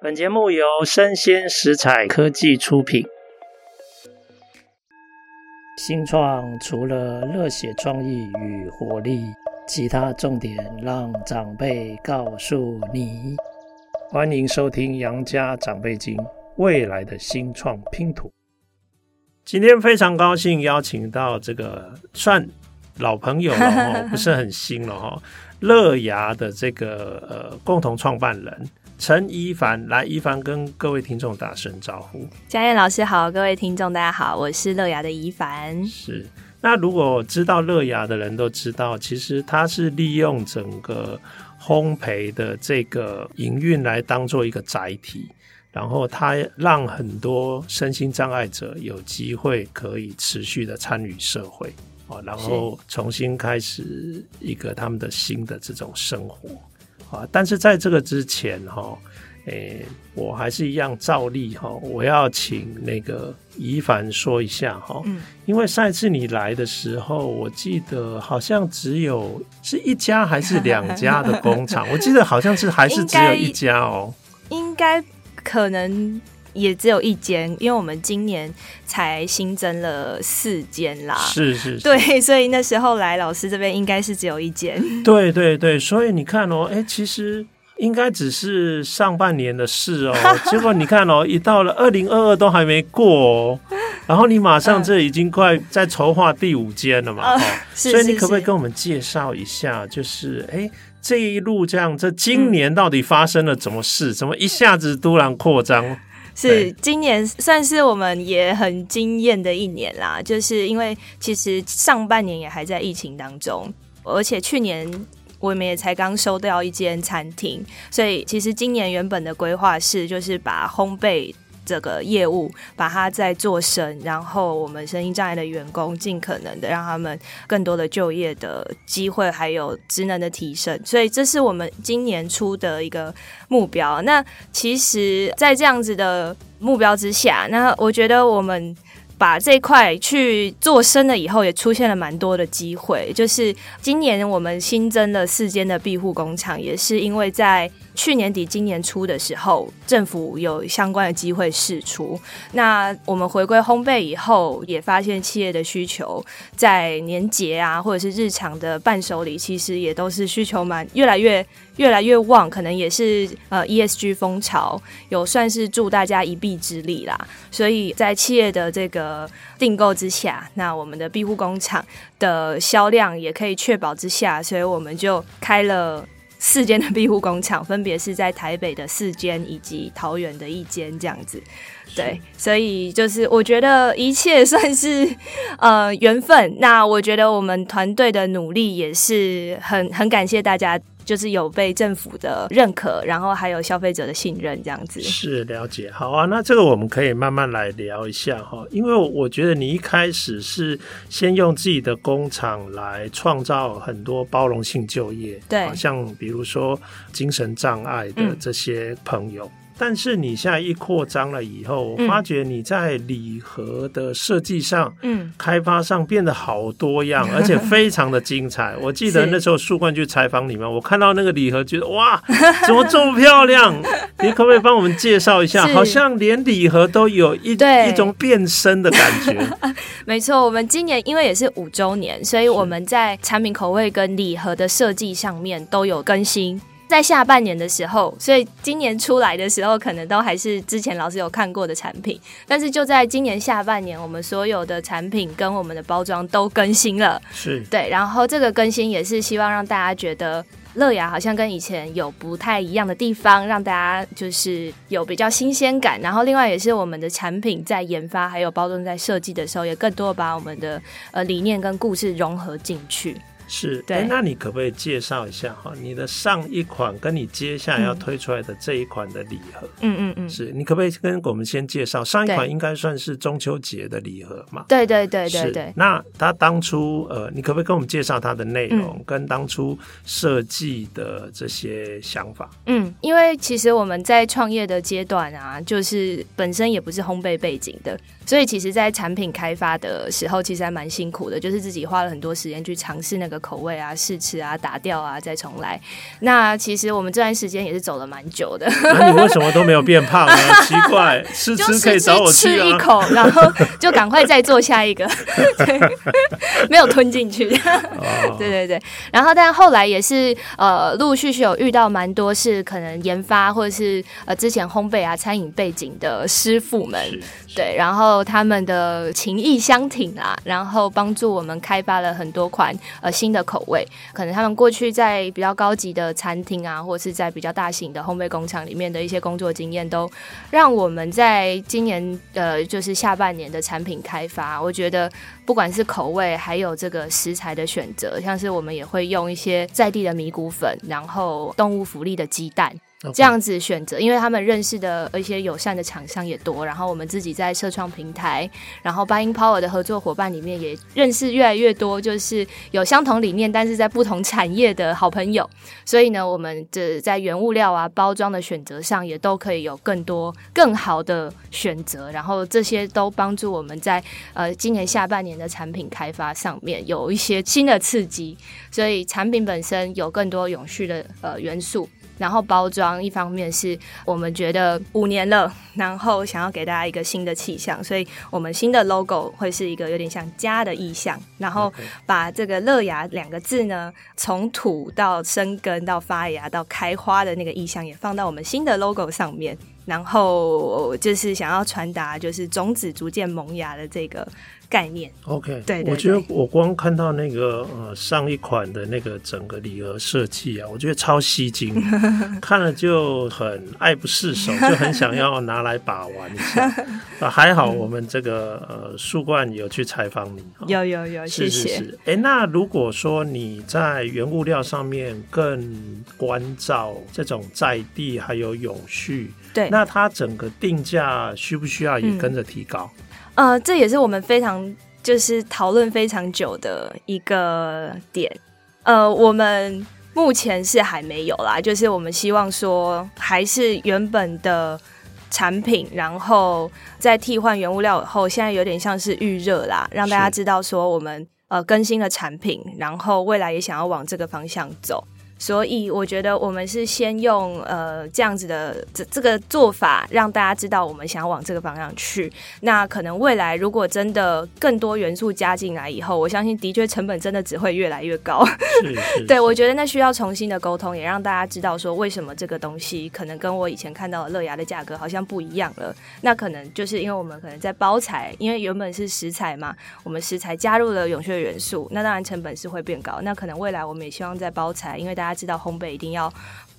本节目由生鲜食材科技出品。新创除了热血创意与活力，其他重点让长辈告诉你。欢迎收听《杨家长辈经》，未来的新创拼图。今天非常高兴邀请到这个算老朋友了哈，不是很新了哈，乐牙的这个呃共同创办人。陈一凡，来，一凡跟各位听众打声招呼。嘉燕老师好，各位听众大家好，我是乐雅的一凡。是，那如果知道乐雅的人都知道，其实它是利用整个烘焙的这个营运来当做一个载体，然后它让很多身心障碍者有机会可以持续的参与社会啊，然后重新开始一个他们的新的这种生活。啊！但是在这个之前，哈，诶，我还是一样照例哈，我要请那个怡凡说一下哈，嗯，因为上一次你来的时候，我记得好像只有是一家还是两家的工厂，我记得好像是还是只有一家哦，应该可能。也只有一间，因为我们今年才新增了四间啦。是是是，对，所以那时候来老师这边应该是只有一间。对对对，所以你看哦，哎，其实应该只是上半年的事哦。结果你看哦，一到了二零二二都还没过哦，然后你马上这已经快在筹划第五间了嘛。哦，所以你可不可以跟我们介绍一下？就是哎，这一路这样，这今年到底发生了什么事？怎么一下子突然扩张？是今年算是我们也很惊艳的一年啦，就是因为其实上半年也还在疫情当中，而且去年我们也才刚收掉一间餐厅，所以其实今年原本的规划是就是把烘焙。这个业务把它再做深，然后我们身心障碍的员工尽可能的让他们更多的就业的机会，还有职能的提升，所以这是我们今年初的一个目标。那其实，在这样子的目标之下，那我觉得我们把这块去做深了以后，也出现了蛮多的机会。就是今年我们新增了四间的庇护工厂，也是因为在。去年底、今年初的时候，政府有相关的机会释出。那我们回归烘焙以后，也发现企业的需求在年节啊，或者是日常的伴手礼，其实也都是需求蛮越来越、越来越旺。可能也是呃 ESG 风潮有算是助大家一臂之力啦。所以在企业的这个订购之下，那我们的庇护工厂的销量也可以确保之下，所以我们就开了。四间的庇护工厂，分别是在台北的四间以及桃园的一间，这样子。对，所以就是我觉得一切算是 呃缘分。那我觉得我们团队的努力也是很很感谢大家。就是有被政府的认可，然后还有消费者的信任，这样子。是了解，好啊，那这个我们可以慢慢来聊一下哈，因为我觉得你一开始是先用自己的工厂来创造很多包容性就业，对，像比如说精神障碍的这些朋友。嗯但是你现在一扩张了以后，我发觉你在礼盒的设计上、嗯，开发上变得好多样，而且非常的精彩。我记得那时候树冠去采访你们，我看到那个礼盒，觉得哇，怎么这么漂亮？你可不可以帮我们介绍一下？好像连礼盒都有一一种变身的感觉。没错，我们今年因为也是五周年，所以我们在产品口味跟礼盒的设计上面都有更新。在下半年的时候，所以今年出来的时候，可能都还是之前老师有看过的产品。但是就在今年下半年，我们所有的产品跟我们的包装都更新了。是对，然后这个更新也是希望让大家觉得乐雅好像跟以前有不太一样的地方，让大家就是有比较新鲜感。然后另外也是我们的产品在研发还有包装在设计的时候，也更多把我们的呃理念跟故事融合进去。是，对，那你可不可以介绍一下哈？你的上一款跟你接下来要推出来的这一款的礼盒，嗯嗯嗯，是你可不可以跟我们先介绍上一款应该算是中秋节的礼盒嘛？对对对对对。那他当初呃，你可不可以跟我们介绍它的内容、嗯、跟当初设计的这些想法？嗯，因为其实我们在创业的阶段啊，就是本身也不是烘焙背景的。所以其实，在产品开发的时候，其实还蛮辛苦的，就是自己花了很多时间去尝试那个个口味啊，试吃啊，打掉啊，再重来。那其实我们这段时间也是走了蛮久的。那你为什么都没有变胖呢？奇怪，试吃可以找我去啊。吃一口，然后就赶快再做下一个，对，没有吞进去。对对对。然后，但后来也是呃，陆陆续续有遇到蛮多是可能研发或者是呃之前烘焙啊、餐饮背景的师傅们，对，然后他们的情谊相挺啊，然后帮助我们开发了很多款呃新的口味。可能他们过去在比较高级的餐厅啊，或者是在比较大型的烘焙工厂里面的一些工作经验，都让我们在今年呃就是下半年的产品开发，我觉得不管是口味还有这个食材的选择，像是我们也会用一些在地的米谷粉，然后动物福利的鸡蛋。这样子选择，因为他们认识的一些友善的厂商也多，然后我们自己在社创平台，然后 Buyin Power 的合作伙伴里面也认识越来越多，就是有相同理念，但是在不同产业的好朋友。所以呢，我们这在原物料啊、包装的选择上，也都可以有更多更好的选择。然后这些都帮助我们在呃今年下半年的产品开发上面有一些新的刺激。所以产品本身有更多永续的呃元素。然后包装，一方面是我们觉得五年了，然后想要给大家一个新的气象，所以我们新的 logo 会是一个有点像家的意象，然后把这个乐芽两个字呢，从土到生根到发芽到开花的那个意象也放到我们新的 logo 上面。然后就是想要传达，就是种子逐渐萌芽的这个概念。OK，对，对，对，我觉得我光看到那个呃上一款的那个整个礼盒设计啊，我觉得超吸睛，看了就很爱不释手，就很想要拿来把玩一下。啊，还好我们这个呃树冠有去采访你，有有有，谢谢。是是是。哎，那如果说你在原物料上面更关照这种在地还有永续。对，那它整个定价需不需要也跟着提高？嗯，呃，这也是我们非常就是讨论非常久的一个点。呃，我们目前是还没有啦，就是我们希望说还是原本的产品，然后在替换原物料以后，现在有点像是预热啦，让大家知道说我们呃更新了产品，然后未来也想要往这个方向走。所以我觉得我们是先用呃这样子的这这个做法，让大家知道我们想要往这个方向去。那可能未来如果真的更多元素加进来以后，我相信的确成本真的只会越来越高。对，我觉得那需要重新的沟通，也让大家知道说为什么这个东西可能跟我以前看到的乐牙的价格好像不一样了。那可能就是因为我们可能在包材，因为原本是食材嘛，我们食材加入了永续的元素，那当然成本是会变高。那可能未来我们也希望在包材，因为大家。大家知道烘焙一定要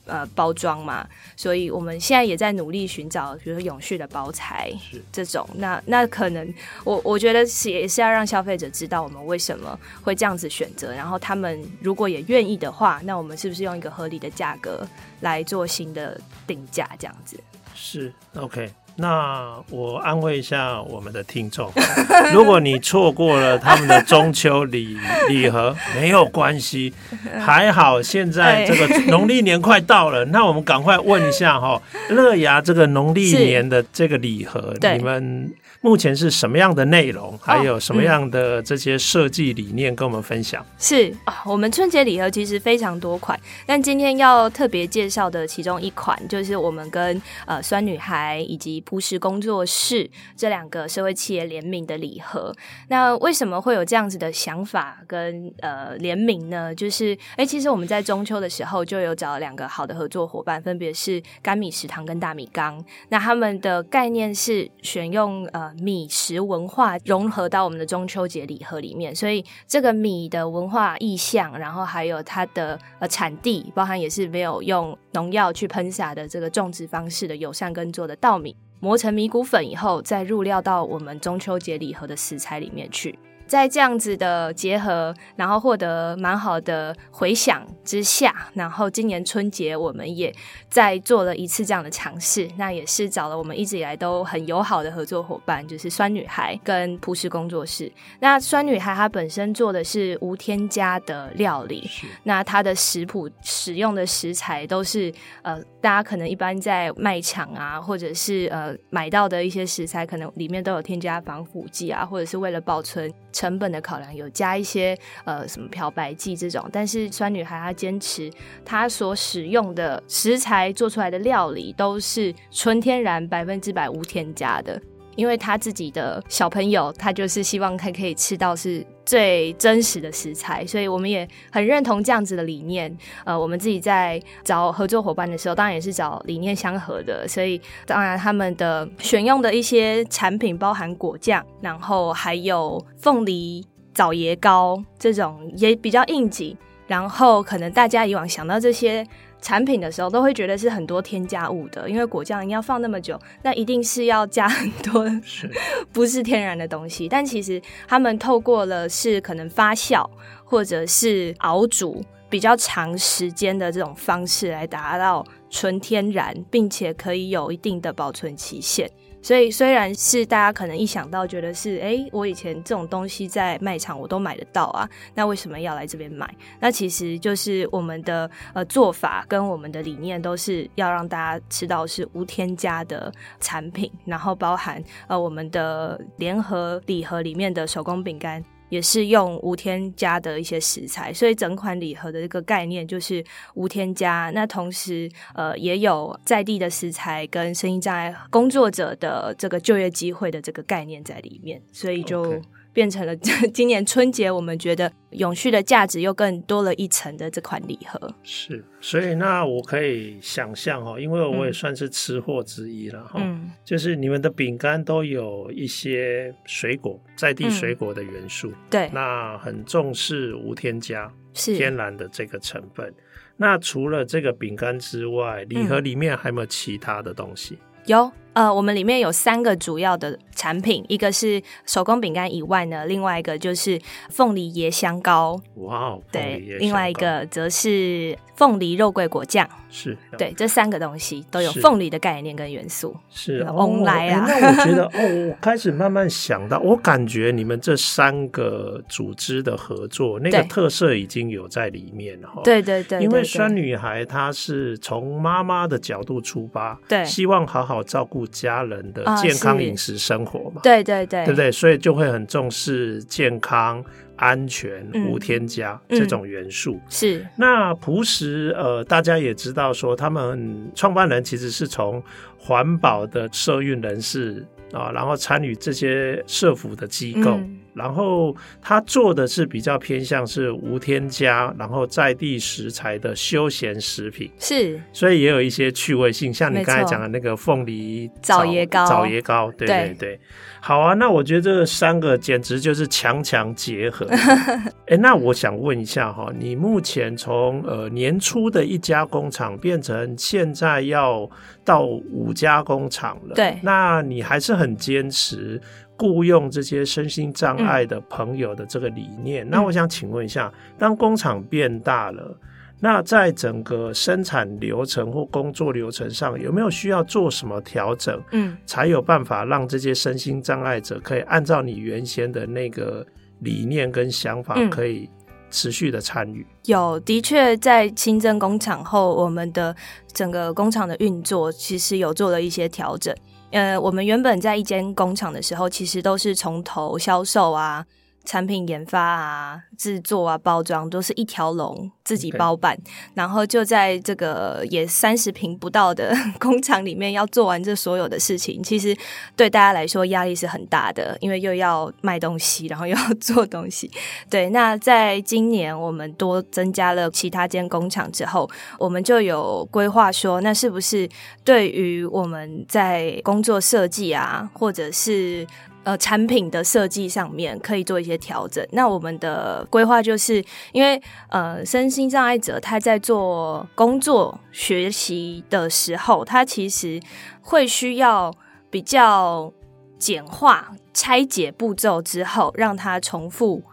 呃包装嘛，所以我们现在也在努力寻找，比如说永续的包材这种。那那可能我我觉得是也是要让消费者知道我们为什么会这样子选择，然后他们如果也愿意的话，那我们是不是用一个合理的价格来做新的定价这样子？是 OK。那我安慰一下我们的听众，如果你错过了他们的中秋礼礼盒，没有关系，还好现在这个农历年快到了，那我们赶快问一下哈，乐牙这个农历年的这个礼盒，你们。目前是什么样的内容？还有什么样的这些设计理念跟我们分享？哦嗯、是啊，我们春节礼盒其实非常多款，但今天要特别介绍的其中一款，就是我们跟呃酸女孩以及朴实工作室这两个社会企业联名的礼盒。那为什么会有这样子的想法跟呃联名呢？就是哎、其实我们在中秋的时候就有找了两个好的合作伙伴，分别是甘米食堂跟大米缸。那他们的概念是选用呃。米食文化融合到我们的中秋节礼盒里面，所以这个米的文化意象，然后还有它的呃产地，包含也是没有用农药去喷洒的这个种植方式的友善耕作的稻米，磨成米谷粉以后，再入料到我们中秋节礼盒的食材里面去。在这样子的结合，然后获得蛮好的回响之下，然后今年春节我们也在做了一次这样的尝试，那也是找了我们一直以来都很友好的合作伙伴，就是酸女孩跟朴实工作室。那酸女孩她本身做的是无添加的料理，那她的食谱使用的食材都是呃，大家可能一般在卖场啊，或者是呃买到的一些食材，可能里面都有添加防腐剂啊，或者是为了保存。成本的考量，有加一些呃什么漂白剂这种，但是酸女孩她坚持她所使用的食材做出来的料理都是纯天然、百分之百无添加的。因为他自己的小朋友，他就是希望他可以吃到是最真实的食材，所以我们也很认同这样子的理念。呃，我们自己在找合作伙伴的时候，当然也是找理念相合的。所以，当然他们的选用的一些产品，包含果酱，然后还有凤梨枣椰糕这种也比较应景。然后，可能大家以往想到这些。产品的时候都会觉得是很多添加物的，因为果酱你要放那么久，那一定是要加很多是 不是天然的东西。但其实他们透过了是可能发酵或者是熬煮比较长时间的这种方式来达到纯天然，并且可以有一定的保存期限。所以，虽然是大家可能一想到觉得是，哎、我以前这种东西在卖场我都买得到啊，那为什么要来这边买？那其实就是我们的呃做法跟我们的理念都是要让大家吃到是无添加的产品，然后包含呃我们的联合礼盒里面的手工饼干。也是用无添加的一些食材，所以整款礼盒的这个概念就是无添加。那同时，呃，也有在地的食材跟声音障碍工作者的这个就业机会的这个概念在里面，所以就。变成了 今年春节，我们觉得永续的价值又更多了一层的这款礼盒。是，所以那我可以想象哈，因为我也算是吃货之一了哈，嗯，就是你们的饼干都有一些水果，在地水果的元素，嗯、对，那很重视无添加、是天然的这个成分。那除了这个饼干之外，礼盒里面还有没有其他的东西？嗯、有。呃，我们里面有三个主要的产品，一个是手工饼干以外呢，另外一个就是凤梨椰香膏。哇哦，对，另外一个则是凤梨肉桂果酱。是，对，这三个东西都有凤梨的概念跟元素。是，翁来啊。那我觉得，哦，我开始慢慢想到，我感觉你们这三个组织的合作，那个特色已经有在里面了。对对对，因为酸女孩她是从妈妈的角度出发，对，希望好好照顾。家人的健康饮食生活嘛，对对对，对不对？所以就会很重视健康、安全、无添加这种元素。是那朴实，呃，大家也知道说，他们创办人其实是从环保的社运人士啊，然后参与这些社服的机构。然后他做的是比较偏向是无添加，然后在地食材的休闲食品，是，所以也有一些趣味性，像你刚才讲的那个凤梨枣椰膏，枣椰膏，对。对对，好啊，那我觉得这三个简直就是强强结合。哎，那我想问一下哈，你目前从呃年初的一家工厂变成现在要到五家工厂了，对，那你还是很坚持。雇佣这些身心障碍的朋友的这个理念，嗯、那我想请问一下，当工厂变大了，那在整个生产流程或工作流程上，有没有需要做什么调整？嗯，才有办法让这些身心障碍者可以按照你原先的那个理念跟想法，可以持续的参与？有，的确在新增工厂后，我们的整个工厂的运作其实有做了一些调整。呃，我们原本在一间工厂的时候，其实都是从头销售啊。产品研发啊、制作啊、包装都是一条龙自己包办.然后就在这个也三十平不到的 工厂里面要做完这所有的事情，其实对大家来说压力是很大的，因为又要卖东西，然后又要 做东西。对，那在今年我们多增加了其他间工厂之后，我们就有规划说，那是不是对于我们在工作设计啊，或者是呃，产品的设计上面可以做一些调整。那我们的规划就是，因为呃，身心障碍者他在做工作学习的时候，他其实会需要比较简化、拆解步骤之后，让他重复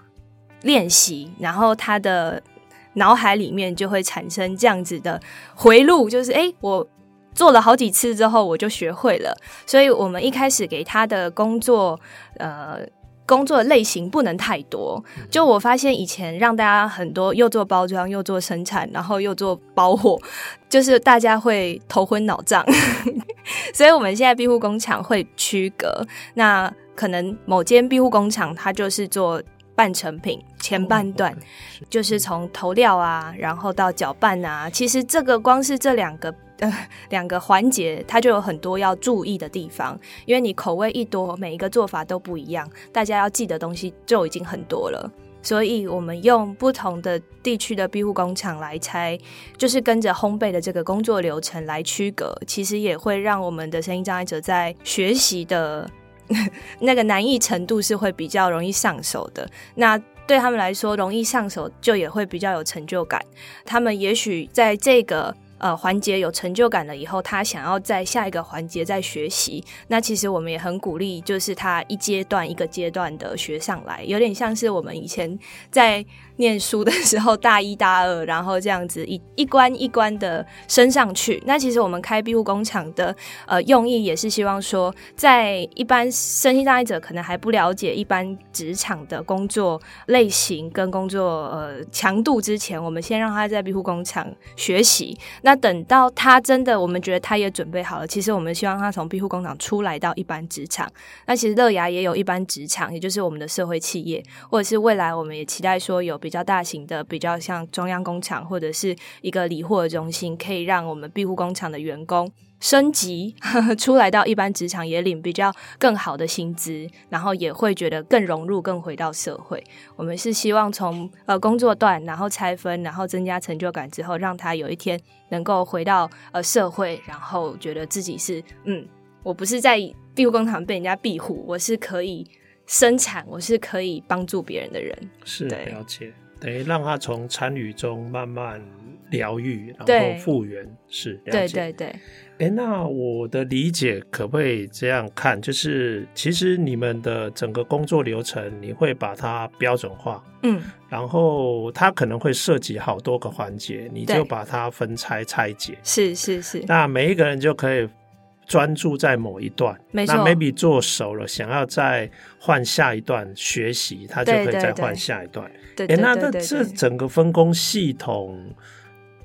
练习，然后他的脑海里面就会产生这样子的回路，就是诶，我。做了好几次之后，我就学会了。所以，我们一开始给他的工作，呃，工作类型不能太多。就我发现，以前让大家很多又做包装，又做生产，然后又做包货，就是大家会头昏脑胀。所以，我们现在庇护工厂会区隔。那可能某间庇护工厂，它就是做半成品前半段，哦、就是从投料啊，然后到搅拌啊，其实这个光是这两个呃 两个环节，它就有很多要注意的地方，因为你口味一多，每一个做法都不一样，大家要记的东西就已经很多了。所以我们用不同的地区的庇护工厂来拆，就是跟着烘焙的这个工作流程来区隔，其实也会让我们的声音障碍者在学习的 那个难易程度是会比较容易上手的。那对他们来说，容易上手就也会比较有成就感。他们也许在这个。呃，环节有成就感了以后，他想要在下一个环节再学习。那其实我们也很鼓励，就是他一阶段一个阶段的学上来，有点像是我们以前在。念书的时候，大一、大二，然后这样子一一关一关的升上去。那其实我们开庇护工厂的呃用意，也是希望说，在一般身心障碍者可能还不了解一般职场的工作类型跟工作呃强度之前，我们先让他在庇护工厂学习。那等到他真的，我们觉得他也准备好了，其实我们希望他从庇护工厂出来到一般职场。那其实乐牙也有一般职场，也就是我们的社会企业，或者是未来我们也期待说有。比较大型的，比较像中央工厂或者是一个理货中心，可以让我们庇护工厂的员工升级呵呵 出来到一般职场，也领比较更好的薪资，然后也会觉得更融入，更回到社会。我们是希望从呃工作段，然后拆分，然后增加成就感之后，让他有一天能够回到呃社会，然后觉得自己是嗯，我不是在庇护工厂被人家庇护，我是可以。生产，我是可以帮助别人的人，是了解，等于让他从参与中慢慢疗愈，然后复原，是了解，对对对。哎，那我的理解可不可以这样看？就是其实你们的整个工作流程，你会把它标准化，嗯，然后它可能会涉及好多个环节，你就把它分拆拆解，是是是，那每一个人就可以。专注在某一段，那 maybe 做熟了，想要再换下一段学习，他就可以再换下一段。对。哎，那这这整个分工系统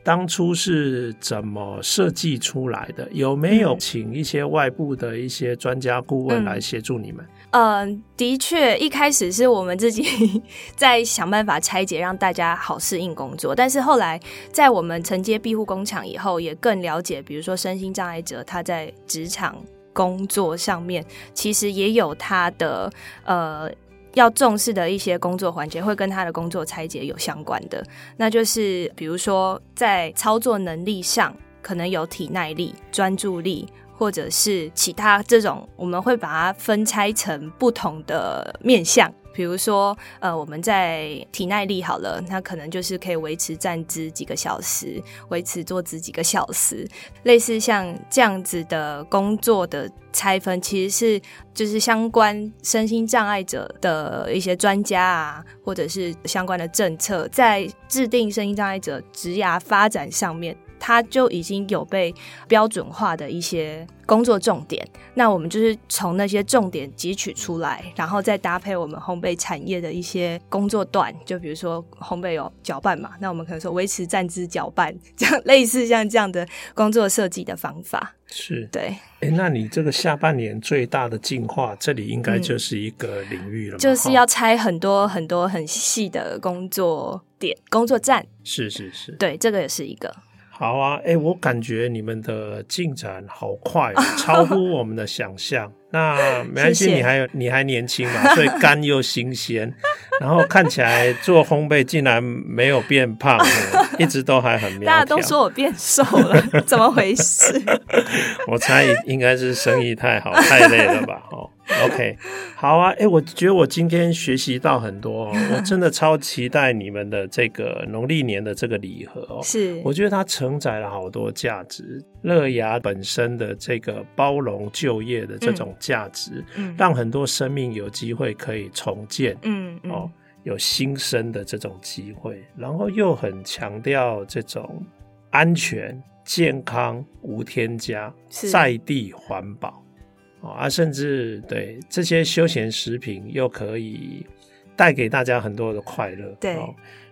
当初是怎么设计出来的？有没有请一些外部的一些专家顾问来协助你们？嗯、的确，一开始是我们自己 在想办法拆解，让大家好适应工作。但是后来，在我们承接庇护工厂以后，也更了解，比如说身心障碍者他在职场工作上面，其实也有他的呃要重视的一些工作环节，会跟他的工作拆解有相关的。那就是比如说在操作能力上，可能有体耐力、专注力。或者是其他这种，我们会把它分拆成不同的面向。比如说，呃，我们在体耐力好了，那可能就是可以维持站姿几个小时，维持坐姿几个小时，类似像这样子的工作的拆分，其实是就是相关身心障碍者的一些专家啊，或者是相关的政策，在制定身心障碍者职涯发展上面。它就已经有被标准化的一些工作重点，那我们就是从那些重点汲取出来，然后再搭配我们烘焙产业的一些工作段，就比如说烘焙有搅拌嘛，那我们可能说维持站姿搅拌，这样类似像这样的工作设计的方法。是对，哎、欸，那你这个下半年最大的进化，这里应该就是一个领域了，嗯，就是要拆很多很多很细的工作点、工作站。是是是，对，这个也是一个。好啊，哎、欸，我感觉你们的进展好快，超乎我们的想象。那没关系，你还有你还年轻嘛，所以肝又新鲜，然后看起来做烘焙竟然没有变胖，一直都还很 苗条。大家都说我变瘦了，怎么回事？我猜应该是生意太好，太累了吧？哦。OK，好啊，哎、欸，我觉得我今天学习到很多，哦，我真的超期待你们的这个农历年的这个礼盒哦。是，我觉得它承载了好多价值，乐牙本身的这个包容就业的这种价值，嗯，让很多生命有机会可以重建，嗯，哦，有新生的这种机会，然后又很强调这种安全、健康、无添加、在地环保。啊，甚至对这些休闲食品又可以带给大家很多的快乐。对，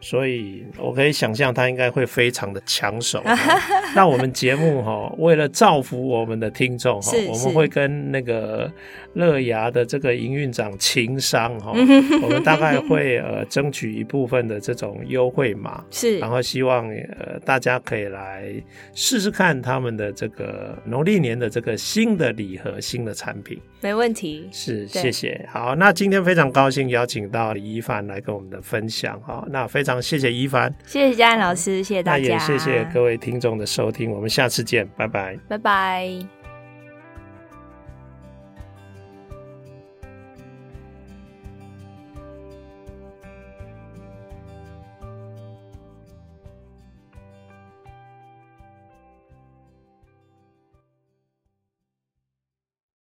所以我可以想象他应该会非常的抢手。那我们节目哈，为了造福我们的听众哈，我们会跟那个乐牙的这个营运长情商哈，我们大概会呃争取一部分的这种优惠码，是，然后希望呃大家可以来试试看他们的这个农历年的这个新的礼盒、新的产品。没问题，是，谢谢。好，那今天非常高兴邀请到李一凡来跟我们的分享哈，那非常谢谢一凡，谢谢嘉安老师，谢谢大家，那也谢谢各位听众的收听，我们下次见，拜拜，拜拜。